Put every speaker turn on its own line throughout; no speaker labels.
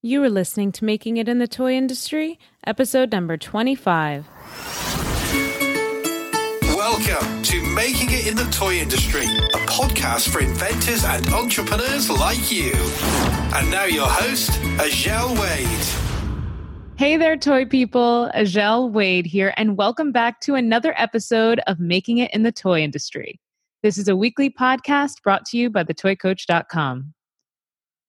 You are listening to Making It in the Toy Industry, episode number 25.
Welcome to Making It in the Toy Industry, a podcast for inventors and entrepreneurs like you. And now your host, Azhelle Wade.
Hey there, toy people. Azhelle Wade here, and welcome back to another episode of Making It in the Toy Industry. This is a weekly podcast brought to you by thetoycoach.com.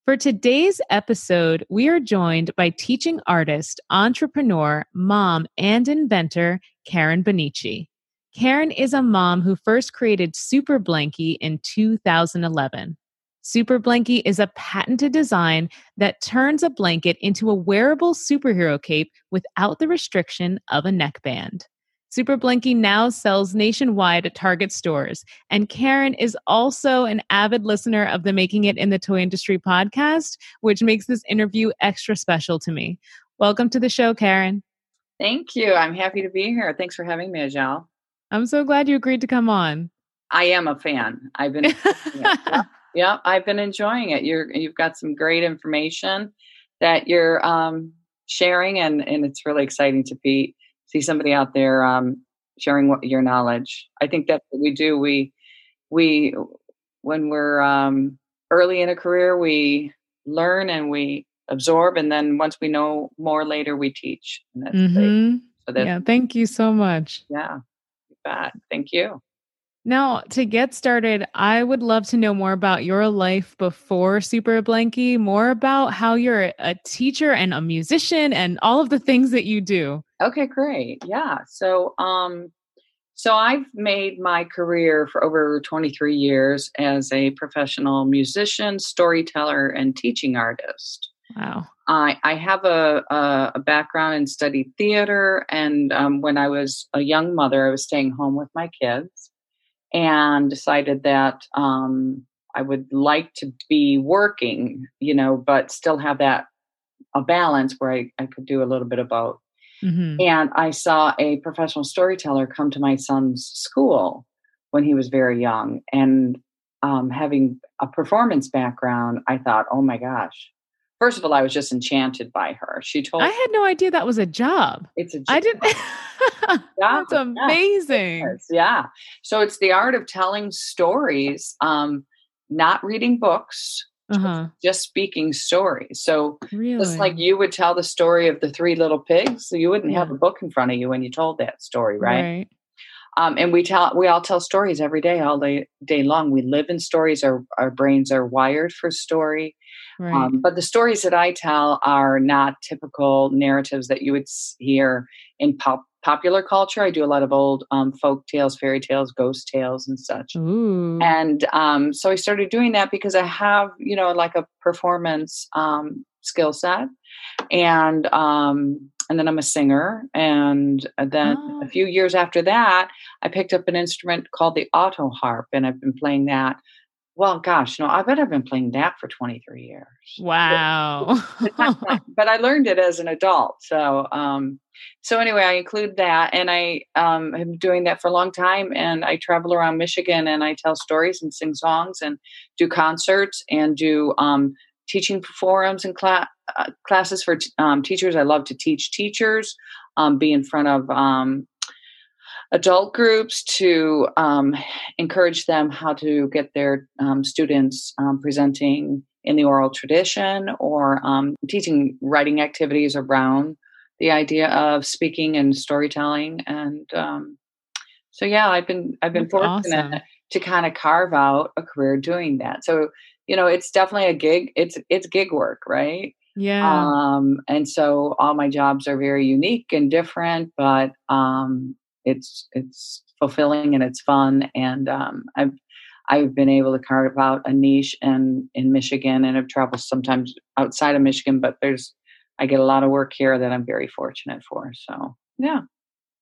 For today's episode, we are joined by teaching artist, entrepreneur, mom, and inventor Karen Benici. Karen is a mom who first created Super Blankie in 2011. Super Blankie is a patented design that turns a blanket into a wearable superhero cape without the restriction of a neckband. Super Blankie now sells nationwide at Target stores. And Karen is also an avid listener of the Making It in the Toy Industry podcast, which makes this interview extra special to me. Welcome to the show, Karen.
Thank you. I'm happy to be here. Thanks for having me, Azhelle.
I'm so glad you agreed to come on.
I am a fan. I've been yeah, yeah, I've been enjoying it. You're you've got some great information that you're um, sharing and and it's really exciting to be see somebody out there um, sharing what your knowledge. I think that's what we do. We we when we're um, early in a career, we learn and we absorb, and then once we know more later, we teach. And that's
mm-hmm. So that, yeah, thank you so much.
Yeah, you bet. Thank you.
Now, to get started, I would love to know more about your life before Super Blankie, more about how you're a teacher and a musician and all of the things that you do.
Okay, great. Yeah. So, um, so I've made my career for over 23 years as a professional musician, storyteller, and teaching artist.
Wow.
I, I have a, a, a background in studied theater, and um, when I was a young mother, I was staying home with my kids and decided that um, I would like to be working, you know, but still have that a balance where I, I could do a little bit of both. Mm-hmm. And I saw a professional storyteller come to my son's school when he was very young. And um, having a performance background, I thought, oh my gosh. First of all, I was just enchanted by her. She told
I had no idea that was a job.
It's a job.
I didn't That's amazing.
Yeah. yeah. So it's the art of telling stories, um, not reading books, uh-huh. just speaking stories. So really? just like you would tell the story of the three little pigs, so you wouldn't yeah. have a book in front of you when you told that story, right? right. Um, and we tell we all tell stories every day, all day day long. We live in stories. Our our brains are wired for story. Right. Um, but the stories that I tell are not typical narratives that you would hear in pop popular culture. I do a lot of old um, folk tales, fairy tales, ghost tales, and such. Ooh. And um, so I started doing that because I have, you know, like a performance um, skill set, and um, and then I'm a singer. And then oh. a few years after that, I picked up an instrument called the auto harp, and I've been playing that well, gosh, no, I bet I've been playing that for 23 years.
Wow.
but I learned it as an adult. So, um, so anyway, I include that and I um, am doing that for a long time. And I travel around Michigan and I tell stories and sing songs and do concerts and do um, teaching forums and cl- uh, classes for t- um, teachers. I love to teach teachers, um, be in front of um, adult groups to um, encourage them how to get their um, students um, presenting in the oral tradition or um, teaching writing activities around the idea of speaking and storytelling. And um, so yeah i've been i've been That's fortunate awesome. to kind of carve out a career doing that. So you know it's definitely a gig it's it's gig work right?
Yeah.
Um and so all my jobs are very unique and different but um it's it's fulfilling and it's fun and um, I've I've been able to carve out a niche in in Michigan and I've traveled sometimes outside of Michigan, but there's I get a lot of work here that I'm very fortunate for. So yeah.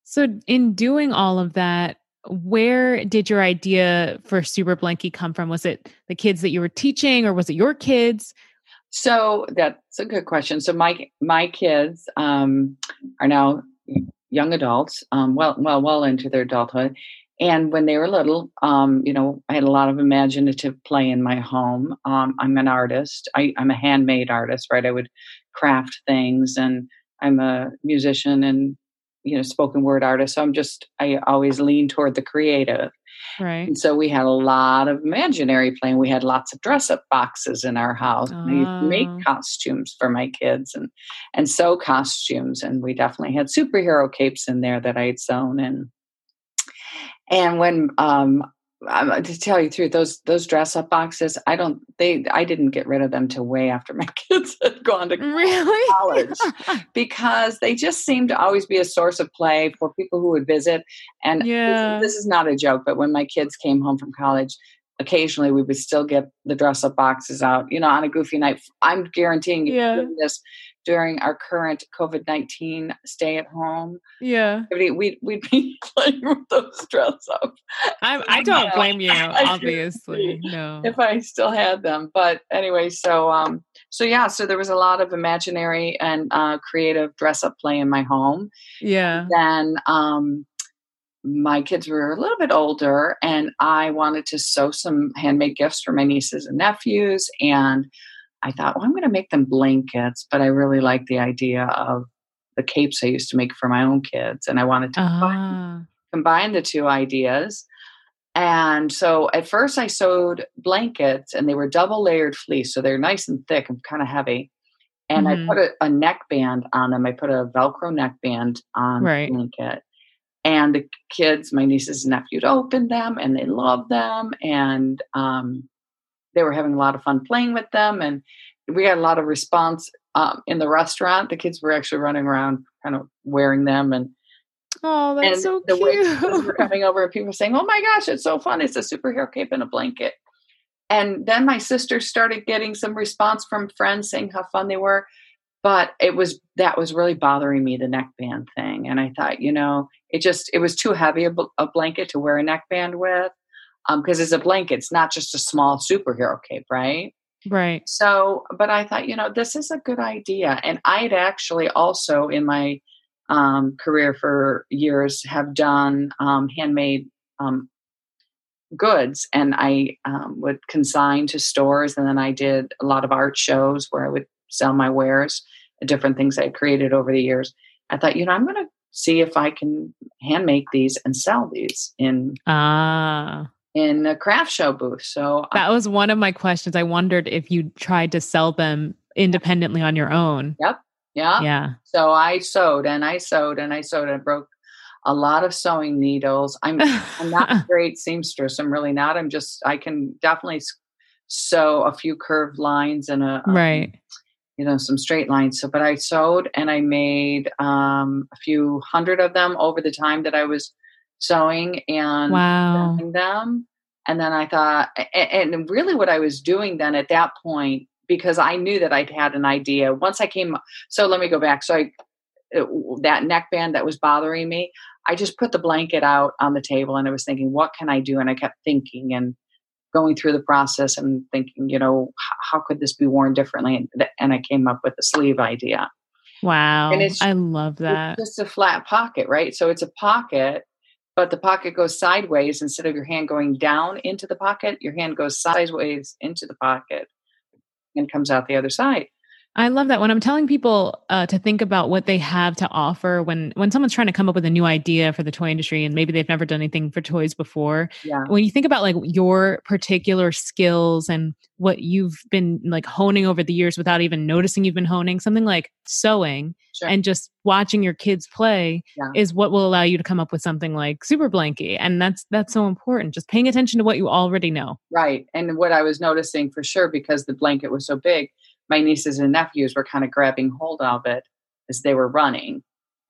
So in doing all of that, where did your idea for Super Blankie come from? Was it the kids that you were teaching, or was it your kids?
So that's a good question. So my my kids um, are now young adults, um, well, well, well into their adulthood, and when they were little, um, you know, I had a lot of imaginative play in my home. Um, I'm an artist. I, I'm a handmade artist, right? I would craft things, and I'm a musician and you know spoken word artist. So I'm just I always lean toward the creative.
Right.
And so we had a lot of imaginary playing. We had lots of dress up boxes in our house. Oh. To make oh. costumes for my kids and and sew costumes. And we definitely had superhero capes in there that i'd sewn. And and when um, um, to tell you the truth, those those dress up boxes, I don't they I didn't get rid of them till way after my kids had gone to
really?
college because they just seemed to always be a source of play for people who would visit. And
yeah.
this, this is not a joke, but when my kids came home from college, occasionally we would still get the dress up boxes out, you know, on a goofy night. I'm guaranteeing you
yeah.
this during our current COVID 19 stay at home.
Yeah.
We'd, we'd be playing with those dress up.
I, I don't blame you, obviously. No.
If I still had them. But anyway, so, um, so yeah, so there was a lot of imaginary and uh, creative dress up play in my home.
Yeah.
Then, um, my kids were a little bit older and I wanted to sew some handmade gifts for my nieces and nephews. And I thought, well, I'm going to make them blankets, but I really like the idea of the capes I used to make for my own kids. And I wanted to uh-huh. combine, ah. combine the two ideas. And so at first I sewed blankets and they were double layered fleece. So they're nice and thick and kind of heavy. And mm-hmm. I put a, a, neck band on them. I put a Velcro neck band on right. the blanket. And the kids, my nieces and nephews, opened them and they loved them. And um, they were having a lot of fun playing with them, and we got a lot of response um, in the restaurant. The kids were actually running around, kind of wearing them, and
oh, that's
and
so
the
cute.
were coming over, and people saying, "Oh my gosh, it's so fun! It's a superhero cape and a blanket." And then my sister started getting some response from friends saying how fun they were. But it was that was really bothering me the neckband thing, and I thought, you know, it just it was too heavy a, a blanket to wear a neckband with because um, it's a blanket. It's not just a small superhero cape, right?
Right.
So, but I thought, you know, this is a good idea. And I'd actually also in my um, career for years have done um, handmade um, goods and I um, would consign to stores. And then I did a lot of art shows where I would sell my wares, different things I created over the years. I thought, you know, I'm going to see if I can hand make these and sell these in
ah
in a craft show booth. So
that was one of my questions. I wondered if you tried to sell them independently on your own.
Yep. Yeah.
Yeah.
So I sewed and I sewed and I sewed and broke a lot of sewing needles. I'm I'm not a great seamstress. I'm really not. I'm just I can definitely sew a few curved lines and a
um, right.
You know some straight lines. So, but I sewed and I made um, a few hundred of them over the time that I was sewing and
wow.
them. And then I thought, and really what I was doing then at that point, because I knew that I'd had an idea once I came. So let me go back. So I, uh, that neckband that was bothering me, I just put the blanket out on the table and I was thinking, what can I do? And I kept thinking and going through the process and thinking, you know, how could this be worn differently? And I came up with the sleeve idea.
Wow. And it's, I love that.
It's just a flat pocket, right? So it's a pocket but the pocket goes sideways instead of your hand going down into the pocket your hand goes sideways into the pocket and comes out the other side
I love that when I'm telling people uh, to think about what they have to offer when when someone's trying to come up with a new idea for the toy industry and maybe they've never done anything for toys before.
Yeah.
When you think about like your particular skills and what you've been like honing over the years without even noticing you've been honing, something like sewing sure. and just watching your kids play yeah. is what will allow you to come up with something like super blankie and that's that's so important just paying attention to what you already know
right and what i was noticing for sure because the blanket was so big my nieces and nephews were kind of grabbing hold of it as they were running.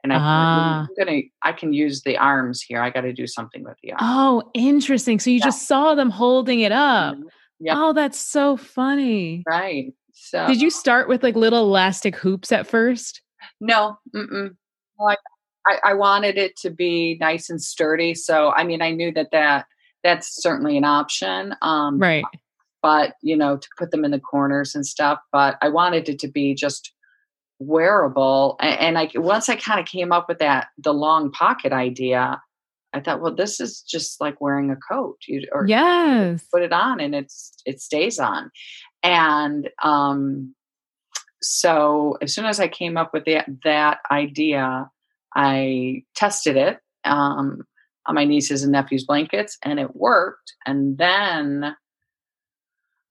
And I ah. I'm gonna I can use the arms here. I gotta do something with the arms.
Oh, interesting. So you yeah. just saw them holding it up. Mm-hmm. Yep. Oh, that's so funny.
Right. So
did you start with like little elastic hoops at first?
No. Mm-mm. Like I, I wanted it to be nice and sturdy. So I mean I knew that that that's certainly an option. Um,
right
but you know to put them in the corners and stuff but i wanted it to be just wearable and, and i once i kind of came up with that the long pocket idea I thought, well, this is just like wearing a coat. You or
yes,
put it on and it's it stays on. And um, so as soon as I came up with that that idea, I tested it um, on my nieces and nephews' blankets, and it worked. And then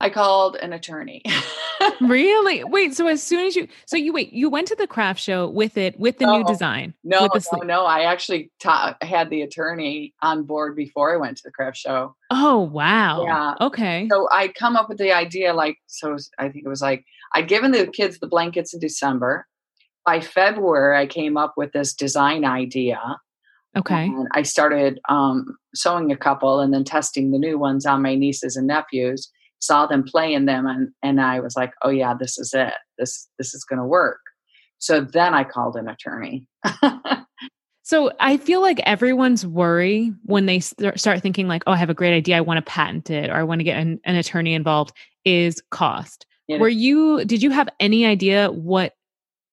I called an attorney.
really? Wait, so as soon as you so you wait, you went to the craft show with it with the
no,
new design.
No, no, no. I actually ta- had the attorney on board before I went to the craft show.
Oh, wow.
Yeah.
Okay.
So I come up with the idea like so I think it was like I'd given the kids the blankets in December. By February I came up with this design idea.
Okay.
And I started um, sewing a couple and then testing the new ones on my nieces and nephews saw them play in them and and I was like, "Oh yeah, this is it. This this is going to work." So then I called an attorney.
so I feel like everyone's worry when they start thinking like, "Oh, I have a great idea. I want to patent it or I want to get an, an attorney involved," is cost. Yeah. Were you did you have any idea what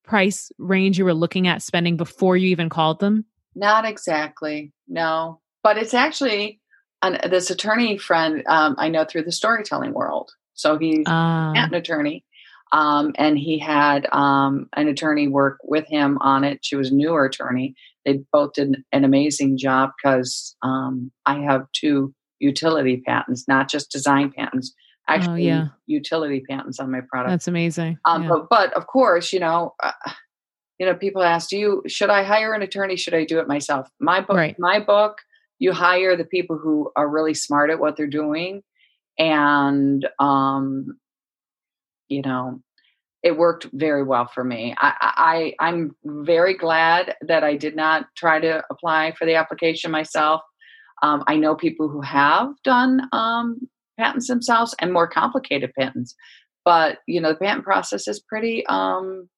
price range you were looking at spending before you even called them?
Not exactly. No. But it's actually and this attorney friend um, I know through the storytelling world. So he's uh. an attorney. Um, and he had um, an attorney work with him on it. She was a newer attorney. They both did an amazing job because um, I have two utility patents, not just design patents, actually oh, yeah. utility patents on my product.
That's amazing.
Um, yeah. but, but, of course, you know, uh, you know, people ask, "Do you should I hire an attorney? Should I do it myself?" My book, right. my book you hire the people who are really smart at what they're doing and um you know it worked very well for me I, I i'm very glad that i did not try to apply for the application myself um, i know people who have done um, patents themselves and more complicated patents but you know the patent process is pretty um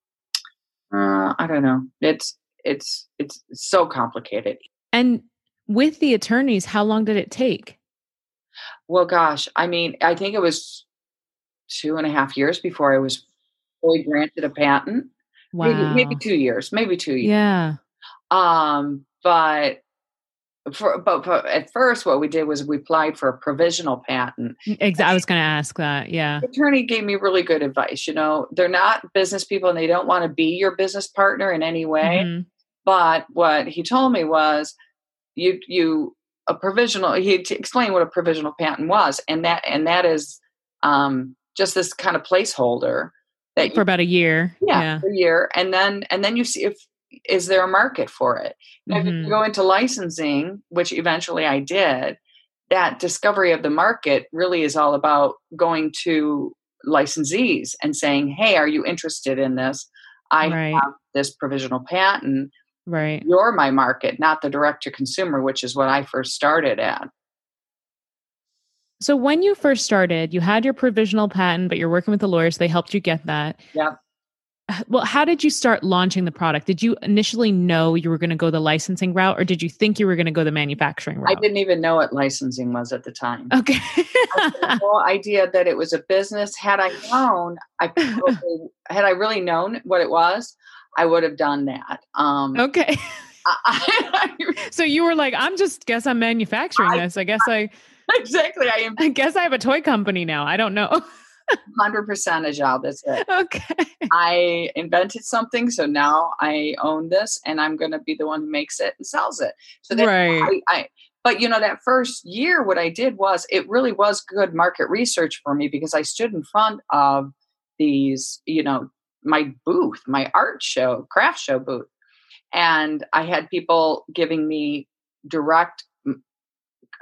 uh, i don't know it's it's it's so complicated
and with the attorneys, how long did it take?
Well, gosh, I mean, I think it was two and a half years before I was fully granted a patent. Wow. Maybe, maybe two years, maybe two years.
Yeah.
Um, but for, but, but, at first what we did was we applied for a provisional patent.
Exactly i was going to ask that yeah.
The attorney gave me really good advice you know? They're not business people and they don't want to be your business partner in any way. Mm-hmm. but what he told me was you you a provisional he explained what a provisional patent was and that and that is um, just this kind of placeholder
that for you, about a year
yeah, yeah, a year. And then and then you see if is there a market for it now mm-hmm. if you mm-hmm. go into licensing which eventually i did that discovery of the market really is all about going to licensees and saying hey are you interested in this i right. have this provisional patent
Right.
You're my market, not the direct to consumer, which is what I first started at.
So when you first started, you had your provisional patent, but you're working with the lawyers. They helped you get that.
Yeah.
Well, how did you start launching the product? Did you initially know you were going to go the licensing route, or did you think you were going to go the manufacturing route?
I didn't even know what licensing was at the time.
Okay.
I had no idea that it was a business. Had I known, I probably, had I really known what it was, I would have done that. Um,
okay. so you were like, I'm just guess I'm manufacturing I, this. I guess I,
I exactly. I am.
I guess I have a toy company now. I don't know.
Hundred percent a job. That's it.
Okay.
I invented something, so now I own this, and I'm going to be the one who makes it and sells it. So
right.
I, I, but you know, that first year, what I did was it really was good market research for me because I stood in front of these, you know, my booth, my art show, craft show booth. And I had people giving me direct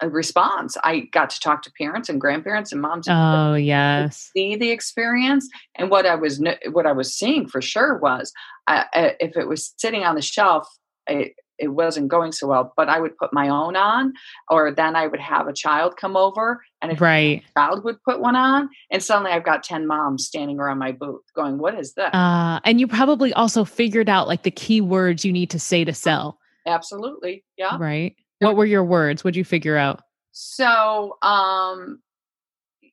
response. I got to talk to parents and grandparents and moms.
Oh yes,
see the experience. And what I was what I was seeing for sure was, uh, if it was sitting on the shelf, I, it wasn't going so well, but I would put my own on, or then I would have a child come over, and a
right.
child would put one on, and suddenly I've got ten moms standing around my booth going, "What is that?"
Uh, and you probably also figured out like the key words you need to say to sell.
Absolutely, yeah.
Right. What were your words? What'd you figure out?
So, um,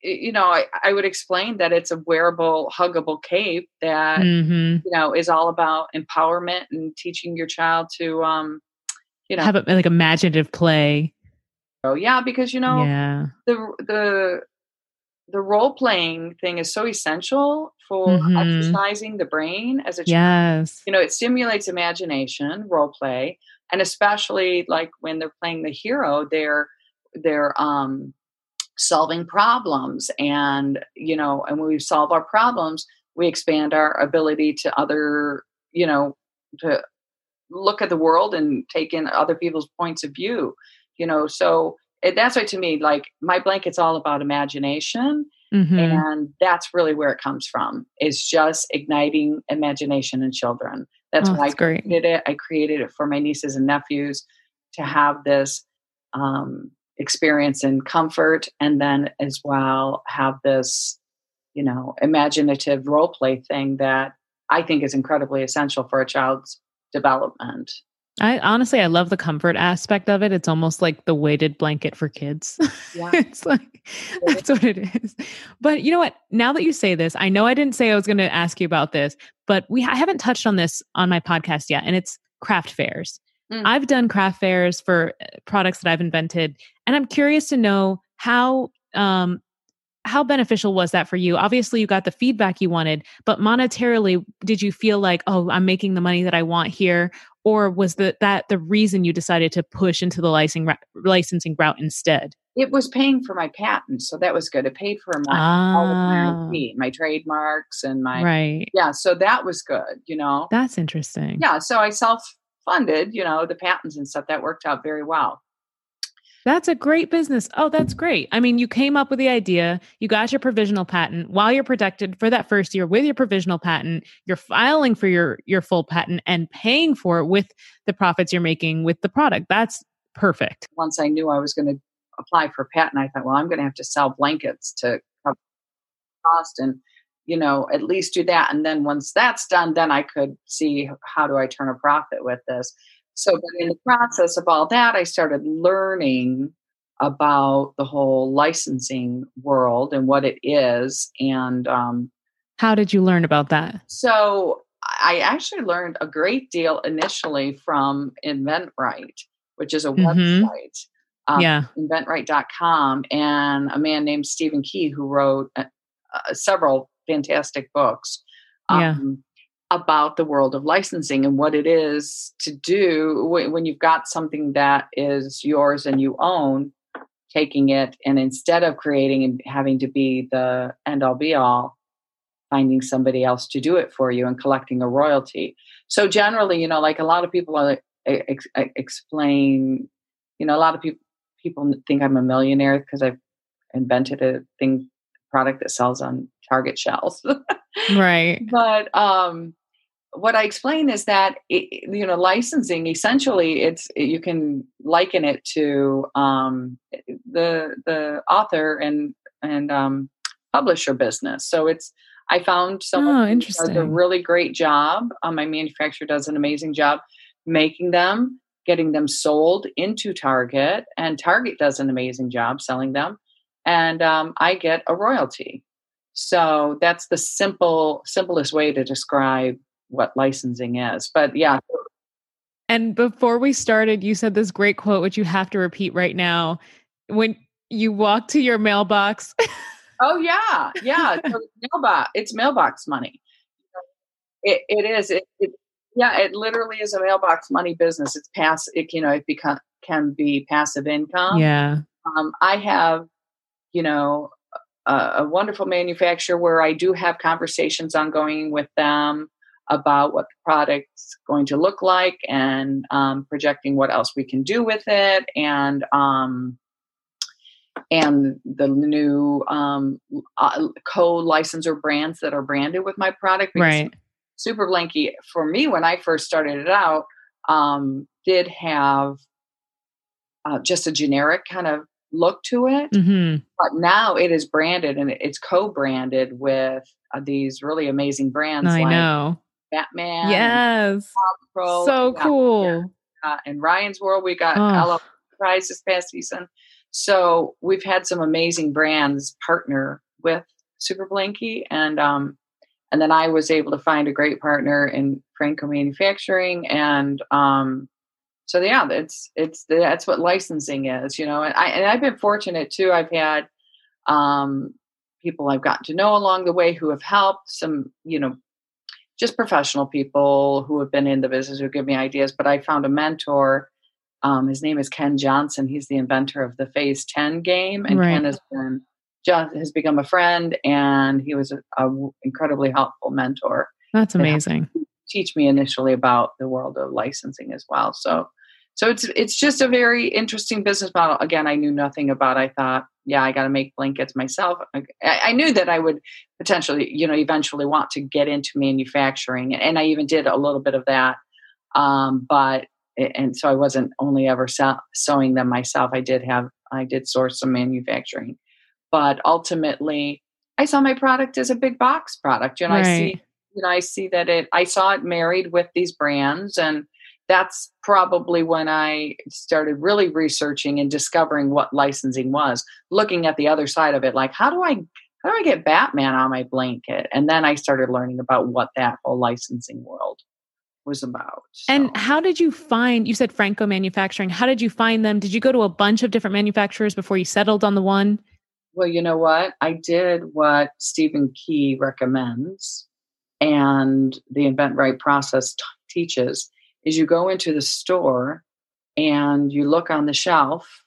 you know, I, I would explain that it's a wearable, huggable cape that, mm-hmm. you know, is all about empowerment and teaching your child to, um, you know
have a, like imaginative play.
Oh yeah, because you know
yeah.
the the the role playing thing is so essential for mm-hmm. exercising the brain as a
child. Yes.
You know, it stimulates imagination, role play, and especially like when they're playing the hero, they're they're um solving problems and you know, and when we solve our problems, we expand our ability to other, you know, to look at the world and take in other people's points of view. You know, so it, that's why to me like my blanket's all about imagination mm-hmm. and that's really where it comes from is just igniting imagination in children that's oh, why i created great. it i created it for my nieces and nephews to have this um, experience and comfort and then as well have this you know imaginative role play thing that i think is incredibly essential for a child's development
I honestly, I love the comfort aspect of it. It's almost like the weighted blanket for kids. Yeah. it's like, that's what it is. But you know what? Now that you say this, I know I didn't say I was going to ask you about this, but we I haven't touched on this on my podcast yet, and it's craft fairs. Mm. I've done craft fairs for uh, products that I've invented, and I'm curious to know how um, how beneficial was that for you? Obviously, you got the feedback you wanted, but monetarily, did you feel like, oh, I'm making the money that I want here? Or was the, that the reason you decided to push into the licensing, licensing route instead?
It was paying for my patent, so that was good. It paid for my ah. all of my IP, my trademarks, and my
right.
Yeah, so that was good. You know,
that's interesting.
Yeah, so I self funded, you know, the patents and stuff. That worked out very well.
That's a great business. Oh, that's great. I mean, you came up with the idea, you got your provisional patent while you're protected for that first year with your provisional patent, you're filing for your your full patent and paying for it with the profits you're making with the product. That's perfect.
Once I knew I was going to apply for patent, I thought, well, I'm going to have to sell blankets to cover cost and you know, at least do that and then once that's done, then I could see how do I turn a profit with this. So, but in the process of all that, I started learning about the whole licensing world and what it is. And um,
how did you learn about that?
So, I actually learned a great deal initially from InventRight, which is a mm-hmm. website. Um,
yeah.
InventRight.com, and a man named Stephen Key who wrote uh, uh, several fantastic books.
Um, yeah
about the world of licensing and what it is to do when you've got something that is yours and you own taking it and instead of creating and having to be the end all be all finding somebody else to do it for you and collecting a royalty. So generally you know like a lot of people are, ex- explain you know a lot of people people think i'm a millionaire because i've invented a thing product that sells on target shelves.
Right.
But um what I explain is that it, you know licensing essentially it's you can liken it to um, the the author and and um, publisher business. So it's I found someone
oh, who does
a really great job. Um, my manufacturer does an amazing job making them, getting them sold into Target, and Target does an amazing job selling them, and um, I get a royalty. So that's the simple simplest way to describe what licensing is. But yeah.
And before we started, you said this great quote, which you have to repeat right now. When you walk to your mailbox.
oh yeah, yeah. So mailbox. It's mailbox money. It, it is. It, it, yeah. It literally is a mailbox money business. It's pass. It you know it become can be passive income.
Yeah.
Um, I have, you know, a, a wonderful manufacturer where I do have conversations ongoing with them about what the product's going to look like and um, projecting what else we can do with it and um, and the new um, uh, co-licensor brands that are branded with my product.
Right.
Super Blankie for me when I first started it out um, did have uh, just a generic kind of look to it,
mm-hmm.
but now it is branded and it's co-branded with uh, these really amazing brands.
I like know
Batman.
Yes. Pro, so cool. Yeah.
Uh, in Ryan's World, we got oh. Prize this past season. So we've had some amazing brands partner with Super Blankie, and um, and then I was able to find a great partner in Franco Manufacturing, and um, so yeah, it's it's that's what licensing is, you know. And I and I've been fortunate too. I've had um, people I've gotten to know along the way who have helped. Some, you know, just professional people who have been in the business who give me ideas. But I found a mentor. Um, his name is Ken Johnson. He's the inventor of the Phase Ten game, and right. Ken has been just has become a friend, and he was a, a incredibly helpful mentor.
That's amazing.
Teach me initially about the world of licensing as well. So so it's it's just a very interesting business model. Again, I knew nothing about. I thought, yeah, I got to make blankets myself. I, I, knew that I would potentially, you know, eventually want to get into manufacturing, and I even did a little bit of that. Um, but and so I wasn't only ever sewing them myself. I did have I did source some manufacturing, but ultimately, I saw my product as a big box product. You know, right. I see, you know, I see that it. I saw it married with these brands and that's probably when I started really researching and discovering what licensing was, looking at the other side of it, like how do I how do I get Batman on my blanket? And then I started learning about what that whole licensing world was about.
So. And how did you find you said Franco manufacturing, how did you find them? Did you go to a bunch of different manufacturers before you settled on the one?
Well, you know what? I did what Stephen Key recommends and the InventRight process t- teaches is you go into the store and you look on the shelf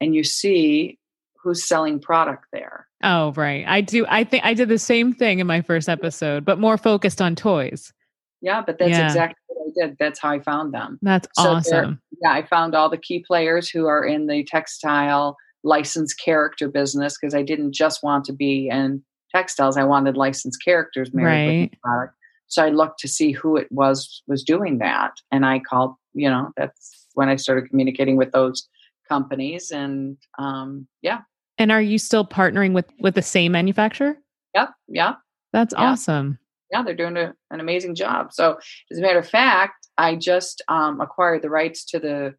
and you see who's selling product there.
Oh, right. I do. I think I did the same thing in my first episode, but more focused on toys.
Yeah, but that's yeah. exactly what I did. That's how I found them.
That's so awesome.
Yeah, I found all the key players who are in the textile licensed character business because I didn't just want to be in textiles. I wanted licensed characters married right. with the product. So I looked to see who it was was doing that, and I called. You know, that's when I started communicating with those companies, and um, yeah.
And are you still partnering with with the same manufacturer?
Yep. Yeah.
That's yeah. awesome.
Yeah, they're doing a, an amazing job. So, as a matter of fact, I just um, acquired the rights to the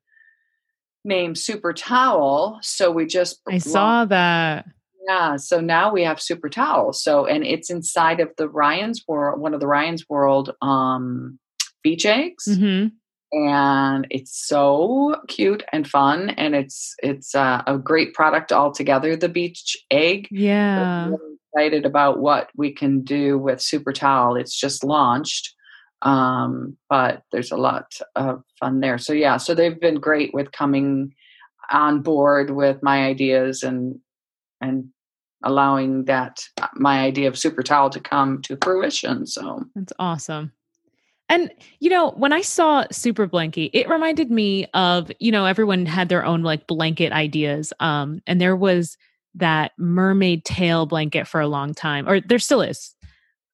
name Super Towel. So we just
I saw that.
Yeah, so now we have Super Towels. So and it's inside of the Ryan's World, one of the Ryan's World um, beach eggs. Mm-hmm. And it's so cute and fun, and it's it's uh, a great product altogether. The beach egg,
yeah.
Excited about what we can do with Super Towel. It's just launched, um, but there's a lot of fun there. So yeah, so they've been great with coming on board with my ideas and and allowing that uh, my idea of super towel to come to fruition so.
That's awesome. And you know when i saw super blankie it reminded me of you know everyone had their own like blanket ideas um and there was that mermaid tail blanket for a long time or there still is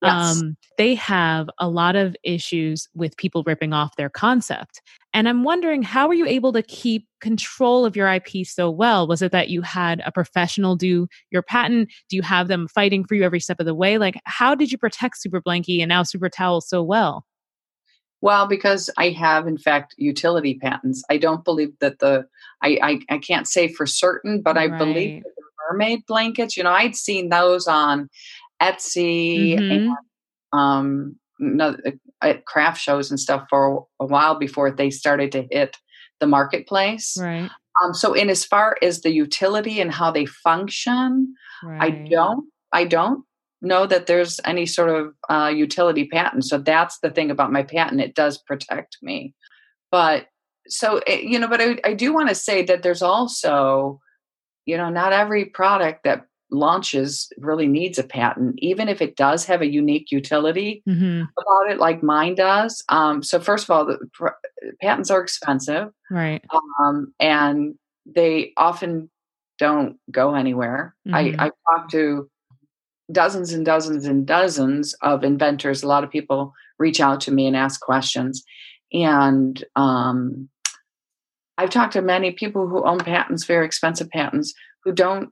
Yes. Um, they have a lot of issues with people ripping off their concept. And I'm wondering, how were you able to keep control of your IP so well? Was it that you had a professional do your patent? Do you have them fighting for you every step of the way? Like, how did you protect Super Blankie and now Super Towel so well?
Well, because I have, in fact, utility patents. I don't believe that the, I, I, I can't say for certain, but I right. believe that the mermaid blankets, you know, I'd seen those on Etsy mm-hmm. and um, no, at craft shows and stuff for a while before they started to hit the marketplace.
Right.
Um, so, in as far as the utility and how they function, right. I don't, I don't know that there's any sort of uh, utility patent. So that's the thing about my patent; it does protect me. But so it, eh, you know, but I, I do want to say that there's also, you know, not every product that launches really needs a patent, even if it does have a unique utility mm-hmm. about it, like mine does. Um, so, first of all, the pr- patents are expensive,
right?
Um, and they often don't go anywhere. Mm-hmm. I, I talked to dozens and dozens and dozens of inventors. A lot of people reach out to me and ask questions, and um, I've talked to many people who own patents, very expensive patents, who don't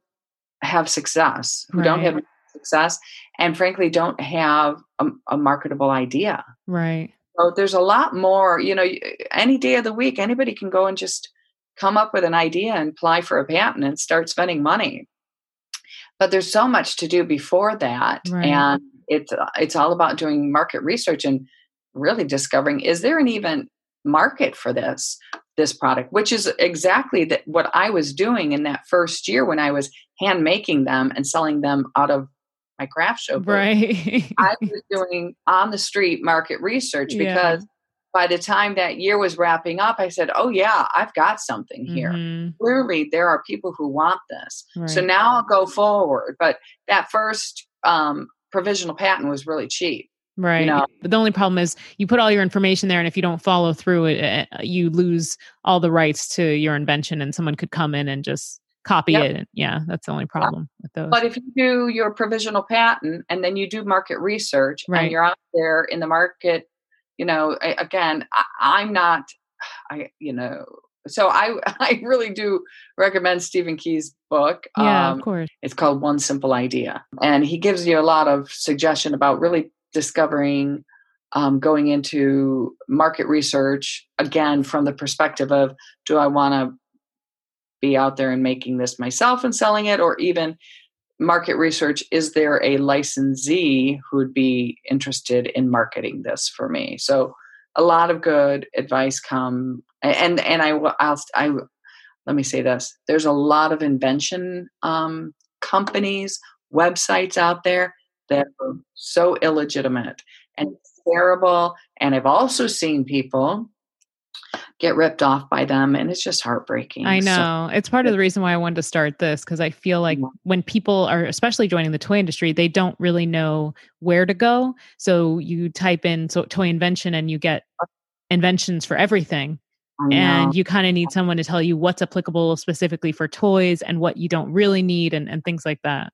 have success, who right. don't have success, and frankly don't have a, a marketable idea.
Right.
So there's a lot more, you know, any day of the week, anybody can go and just come up with an idea and apply for a patent and start spending money. But there's so much to do before that. Right. And it's it's all about doing market research and really discovering is there an even market for this? This product, which is exactly that what I was doing in that first year when I was hand making them and selling them out of my craft show.
Booth. Right.
I was doing on the street market research because yeah. by the time that year was wrapping up, I said, Oh yeah, I've got something here. Mm-hmm. Clearly there are people who want this. Right. So now I'll go forward. But that first um, provisional patent was really cheap.
Right. You know? But the only problem is you put all your information there, and if you don't follow through it, eh, you lose all the rights to your invention, and someone could come in and just copy yep. it. And yeah, that's the only problem yeah. with those.
But if you do your provisional patent and then you do market research right. and you're out there in the market, you know, again, I, am not, I, you know, so I, I really do recommend Stephen Key's book.
Yeah, um, of course.
It's called One Simple Idea, and he gives you a lot of suggestion about really discovering um, going into market research again from the perspective of do I want to be out there and making this myself and selling it, or even market research is there a licensee who would be interested in marketing this for me? So a lot of good advice come and and I I'll I let me say this there's a lot of invention um, companies websites out there that are so illegitimate and terrible. And I've also seen people get ripped off by them and it's just heartbreaking.
I know. So, it's part of the reason why I wanted to start this because I feel like yeah. when people are especially joining the toy industry, they don't really know where to go. So you type in so toy invention and you get inventions for everything. And you kind of need someone to tell you what's applicable specifically for toys and what you don't really need and, and things like that.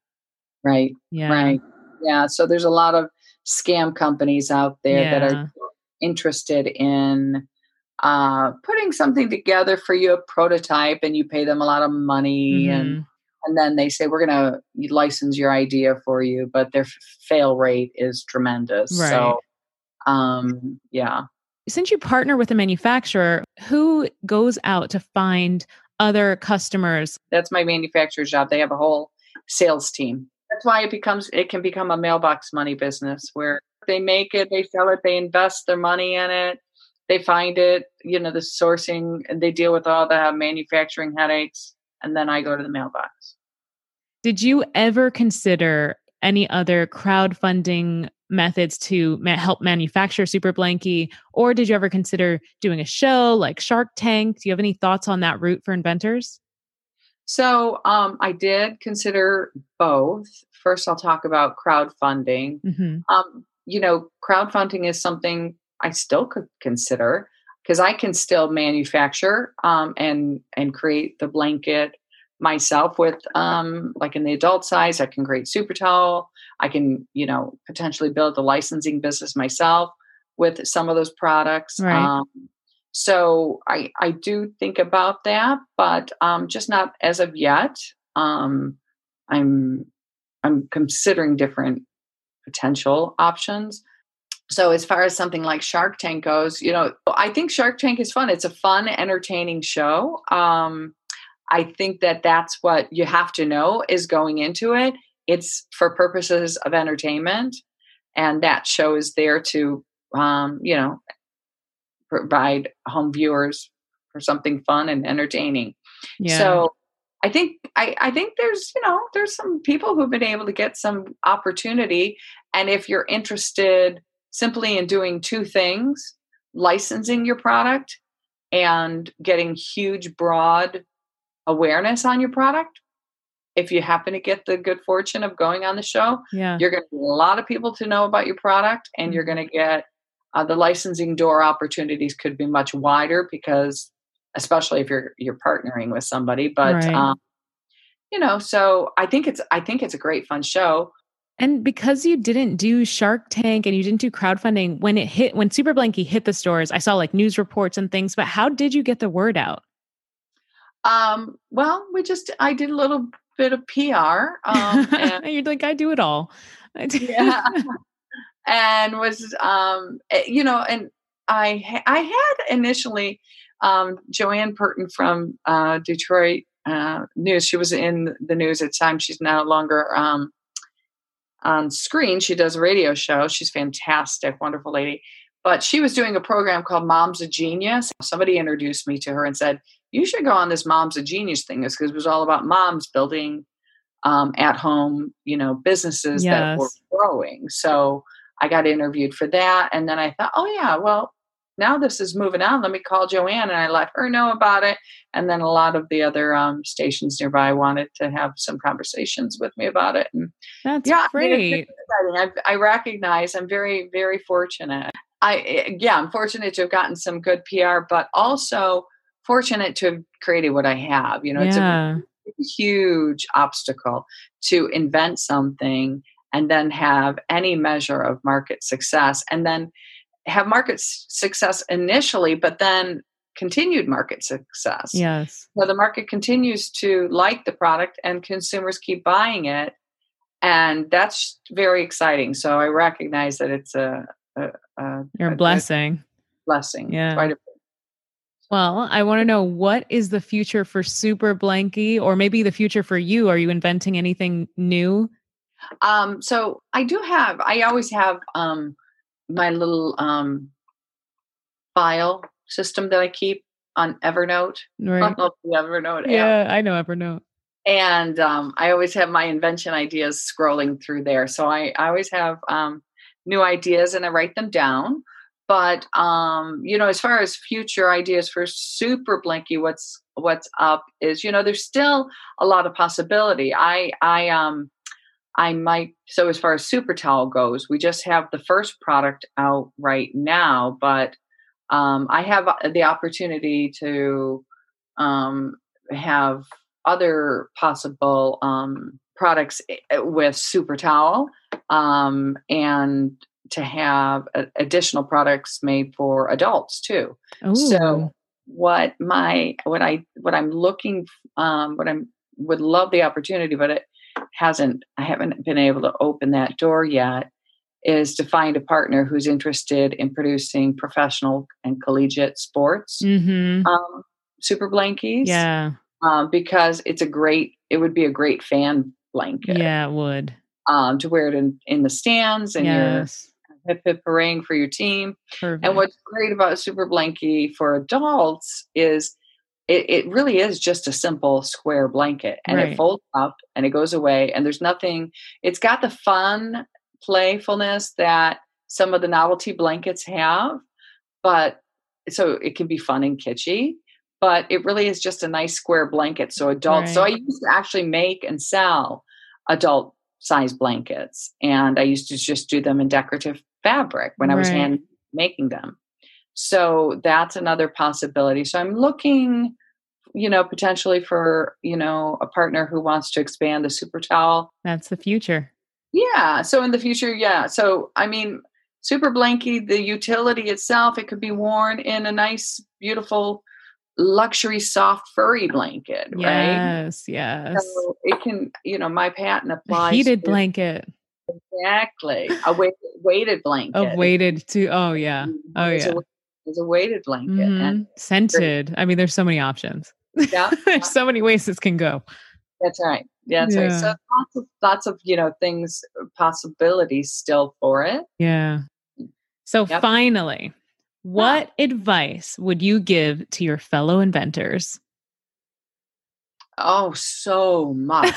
Right. Yeah. Right. Yeah. So there's a lot of scam companies out there yeah. that are interested in uh, putting something together for you, a prototype, and you pay them a lot of money mm-hmm. and and then they say we're going to license your idea for you, but their f- fail rate is tremendous. Right. So, um, yeah.
Since you partner with a manufacturer, who goes out to find other customers?
That's my manufacturer's job. They have a whole sales team that's why it becomes it can become a mailbox money business where they make it, they sell it, they invest their money in it, they find it, you know, the sourcing, and they deal with all the manufacturing headaches, and then I go to the mailbox.
Did you ever consider any other crowdfunding methods to ma- help manufacture Super Blankie, or did you ever consider doing a show like Shark Tank? Do you have any thoughts on that route for inventors?
So um, I did consider both. First, I'll talk about crowdfunding. Mm-hmm. Um, you know, crowdfunding is something I still could consider because I can still manufacture um, and and create the blanket myself with um, like in the adult size. I can create super towel. I can you know potentially build a licensing business myself with some of those products. Right. Um, so I I do think about that, but um, just not as of yet. Um, I'm I'm considering different potential options. So as far as something like Shark Tank goes, you know, I think Shark Tank is fun. It's a fun, entertaining show. Um, I think that that's what you have to know is going into it. It's for purposes of entertainment, and that show is there to, um, you know, provide home viewers for something fun and entertaining. Yeah. So I think I, I think there's you know there's some people who've been able to get some opportunity, and if you're interested simply in doing two things, licensing your product and getting huge broad awareness on your product. If you happen to get the good fortune of going on the show, yeah. you're going to get a lot of people to know about your product, and you're mm-hmm. going to get uh, the licensing door opportunities could be much wider because, especially if you're you're partnering with somebody. But right. um, you know, so I think it's I think it's a great fun show.
And because you didn't do Shark Tank and you didn't do crowdfunding when it hit when Super Blankie hit the stores, I saw like news reports and things. But how did you get the word out?
Um, well, we just I did a little bit of PR. Um,
and, You're like I do it all.
yeah and was um eh, you know and i i had initially um JoAnne Purtan from uh detroit uh news she was in the news at the time she's no longer um on screen she does a radio show she's fantastic wonderful lady but she was doing a program called Mom's a Genius. Somebody introduced me to her and said, You should go on this Mom's a Genius thing because it was all about moms building um, at home, you know, businesses yes. that were growing. So I got interviewed for that. And then I thought, oh, yeah, well, now this is moving on. Let me call JoAnne. And I let her know about it. And then a lot of the other um, stations nearby wanted to have some conversations with me about it. And
that's yeah, great.
I, mean, I, I recognize I'm very, very fortunate. I, yeah, I'm fortunate to have gotten some good PR, but also fortunate to have created what I have. You know, yeah. it's a huge obstacle to invent something and then have any measure of market success and then have market success initially but then continued market success.
Yes.
So the market continues to like the product and consumers keep buying it and that's very exciting. So i recognize that it's a, a,
a your blessing.
blessing
yeah. quite a well, I want to know what is the future for Super Blankie or maybe the future for you? Are you inventing anything new?
Um, so I do have, I always have um, my little um, file system that I keep on Evernote.
Right.
Evernote.
Yeah, I know Evernote.
And um, I always have my invention ideas scrolling through there. So I, I always have um, new ideas and I write them down but um, you know as far as future ideas for super blankie what's what's up is you know there's still a lot of possibility i i um i might so as far as super towel goes we just have the first product out right now but um, i have the opportunity to um, have other possible um, products eh, with super towel um, and to have additional products made for adults too. Ooh. So what my what I what I'm looking um, what I'm would love the opportunity, but it hasn't I haven't been able to open that door yet. Is to find a partner who's interested in producing professional and collegiate sports mm-hmm. um, super blankies.
Yeah,
um, because it's a great. It would be a great fan blanket.
Yeah, it would.
Um, to wear it in, in the stands and yes hip hip hooray for your team. Perfect. And what's great about Super Blankie for adults is it, it, really is just a simple square blanket and right. it folds up and it goes away and there's nothing it's got the fun playfulness that some of the novelty blankets have but so it can be fun and kitschy but it really is just a nice square blanket so adults right. so i used to actually make and sell adult size blankets and i used to just do them in decorative fabric when I was hand making them. So that's another possibility. So I'm looking, you know, potentially for, you know, a partner who wants to expand the super towel.
That's the future.
Yeah. So in the future, yeah. So I mean, super blankie, the utility itself, it could be worn in a nice, beautiful luxury soft furry blanket, right?
Yes, yes. So
it can, you know, my patent applies.
A heated to, blanket.
Exactly. A weighted, weighted blanket.
A weighted to oh yeah. Mm-hmm. Oh
it's
yeah.
A, it's a weighted blanket. Mm-hmm. And
Scented. I mean there's so many options. Yeah. there's so many ways this can go.
That's right. Yeah, that's yeah. right. So lots of lots of, you know, things uh, possibilities still for it.
Yeah. So yep. finally, what yeah. advice would you give to your fellow inventors?
Oh, so much.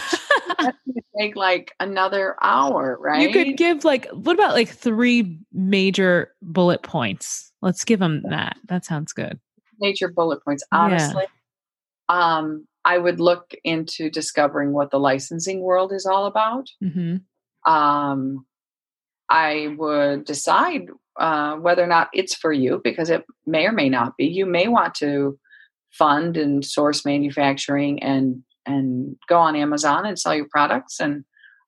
Take like another hour, right?
You could give like what about like three major bullet points? Let's give them that. That sounds good.
Major bullet points. Honestly, yeah. Um, I would look into discovering what the licensing world is all about. Mm-hmm. Um, I would decide uh, whether or not it's for you because it may or may not be. You may want to fund and source manufacturing and and go on Amazon and sell your products and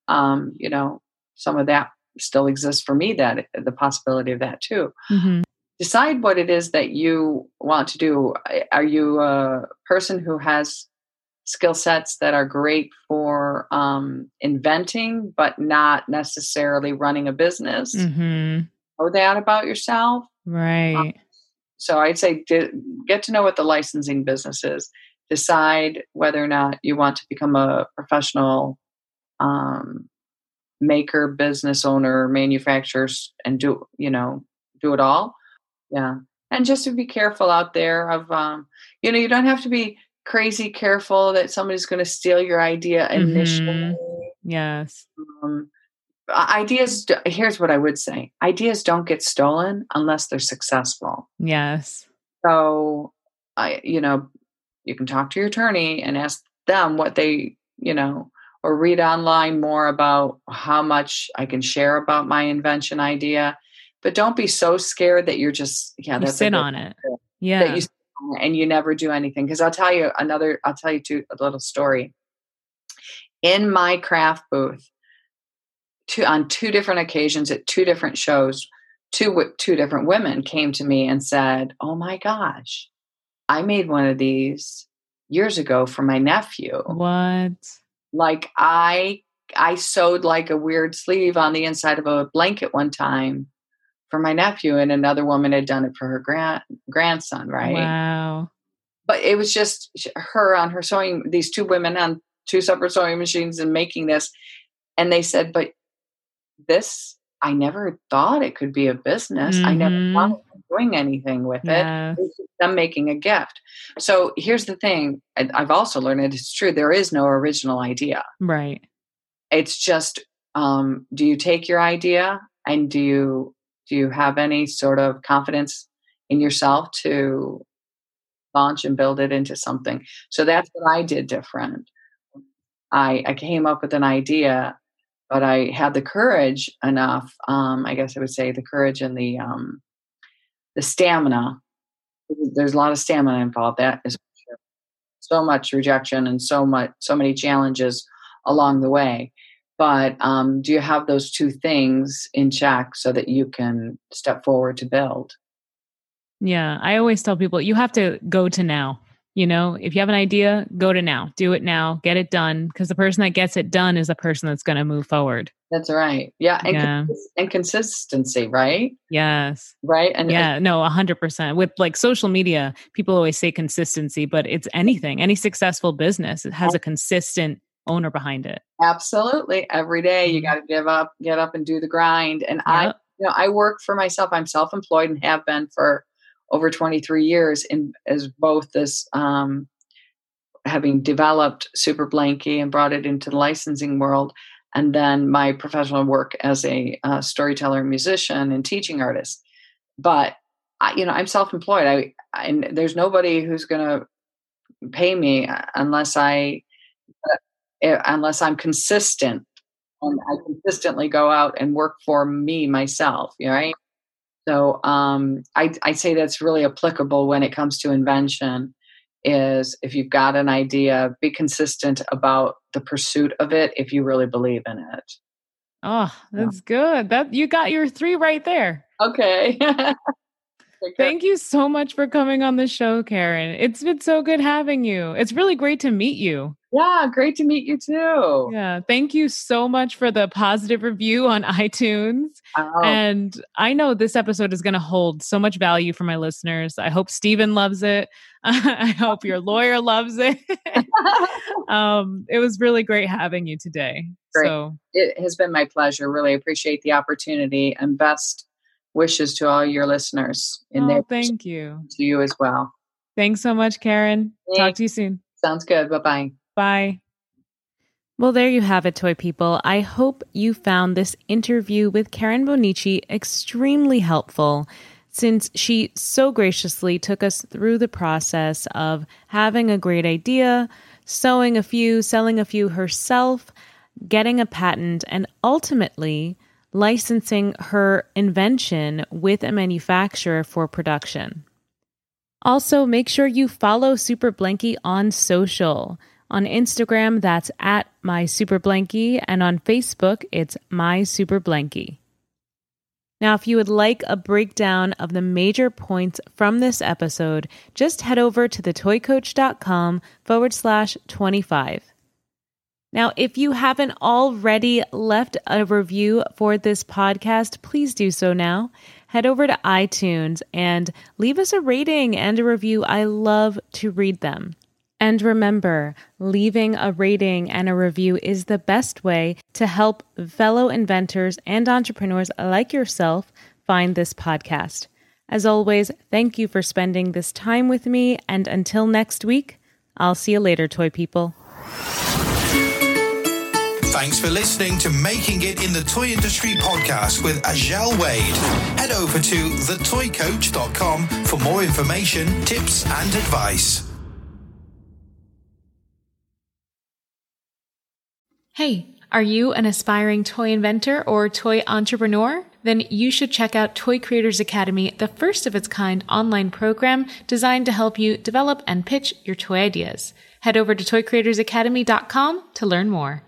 um, you know some of that still exists for me that the possibility of that too mm-hmm. Decide what it is that you want to do. Are you a person who has skill sets that are great for um, inventing but not necessarily running a business? Mm-hmm. know that about yourself?
Right. Um,
so I'd say get to know what the licensing business is. Decide whether or not you want to become a professional um, maker, business owner, manufacturer, and do you know do it all, Yeah. And just to be careful out there of, um, you know, you don't have to be crazy careful that somebody's going to steal your idea initially.
Mm-hmm. Yes.
Um, ideas, here's what I would say ideas don't get stolen unless they're successful.
Yes.
So, I, you know, you can talk to your attorney and ask them what they, you know, or read online more about how much I can share about my invention idea. But don't be so scared that you're just yeah,
you sit on it. Yeah.
You, and you never do anything. Because I'll tell you another, I'll tell you two, a little story. In my craft booth, two on two different occasions at two different shows, two two different women came to me and said, "Oh my gosh, I made one of these years ago for my nephew."
What?
Like I I sewed like a weird sleeve on the inside of a blanket one time for my nephew and another woman had done it for her grand grandson, right?
Wow.
But it was just her on her sewing these two women on two separate sewing machines and making this and they said, "But this I never thought it could be a business. Mm-hmm. I never thought of doing anything with it. It's them making a gift. So here's the thing. I've also learned it. It's true. There is no original idea.
Right.
It's just, um, do you take your idea and do you do you have any sort of confidence in yourself to launch and build it into something? So that's what I did different. I, I came up with an idea but I had the courage enough. Um, I guess I would say the courage and the um, the stamina. There's a lot of stamina involved. That is so much rejection and so much so many challenges along the way. But um, do you have those two things in check so that you can step forward to build?
Yeah, I always tell people you have to go to now. You know, if you have an idea, go to now, do it now, get it done. Because the person that gets it done is the person that's going to move forward.
That's right. Yeah. And, yeah. Cons- and consistency, right?
Yes.
Right. And
yeah, no, 100%. With like social media, people always say consistency, but it's anything, any successful business, it has a consistent owner behind it.
Absolutely. Every day you mm-hmm. got to give up, get up and do the grind. And yep. I, you know, I work for myself. I'm self employed and have been for over 23 years in as both this um, having developed Super Blankie and brought it into the licensing world, and then my professional work as a uh, storyteller, musician, and teaching artist. But I, you know, I'm self-employed. I and there's nobody who's going to pay me unless I uh, unless I'm consistent and I consistently go out and work for me myself. Right? So um, I, I say that's really applicable when it comes to invention. Is if you've got an idea, be consistent about the pursuit of it if you really believe in it.
Oh, that's yeah. good. That you got your three right there.
Okay.
Thank you so much for coming on the show, Karen. It's been so good having you. It's really great to meet you.
Yeah, great to meet you too.
Yeah, thank you so much for the positive review on iTunes. Oh. And I know this episode is going to hold so much value for my listeners. I hope Stephen loves it. I hope your lawyer loves it. um, it was really great having you today.
Great. So it has been my pleasure. Really appreciate the opportunity and best wishes to all your listeners
in oh, there. Thank you.
To you as well.
Thanks so much, Karen. Thanks. Talk to you soon.
Sounds good. Bye bye.
Bye. Well, there you have it, toy people. I hope you found this interview with Karen Bonici extremely helpful since she so graciously took us through the process of having a great idea, sewing a few, selling a few herself, getting a patent, and ultimately licensing her invention with a manufacturer for production. Also, make sure you follow Super Blankie on social. On Instagram, that's at my super blankie, and on Facebook, it's my super blankie. Now, if you would like a breakdown of the major points from this episode, just head over to thetoycoach.com forward slash 25. Now, if you haven't already left a review for this podcast, please do so now. Head over to iTunes and leave us a rating and a review. I love to read them. And remember, leaving a rating and a review is the best way to help fellow inventors and entrepreneurs like yourself find this podcast. As always, thank you for spending this time with me, and until next week, I'll see you later, toy people.
Thanks for listening to Making It in the Toy Industry podcast with Azhelle Wade. Head over to thetoycoach.com for more information, tips, and advice.
Hey, are you an aspiring toy inventor or toy entrepreneur? Then you should check out Toy Creators Academy, the first of its kind online program designed to help you develop and pitch your toy ideas. Head over to toycreatorsacademy.com to learn more.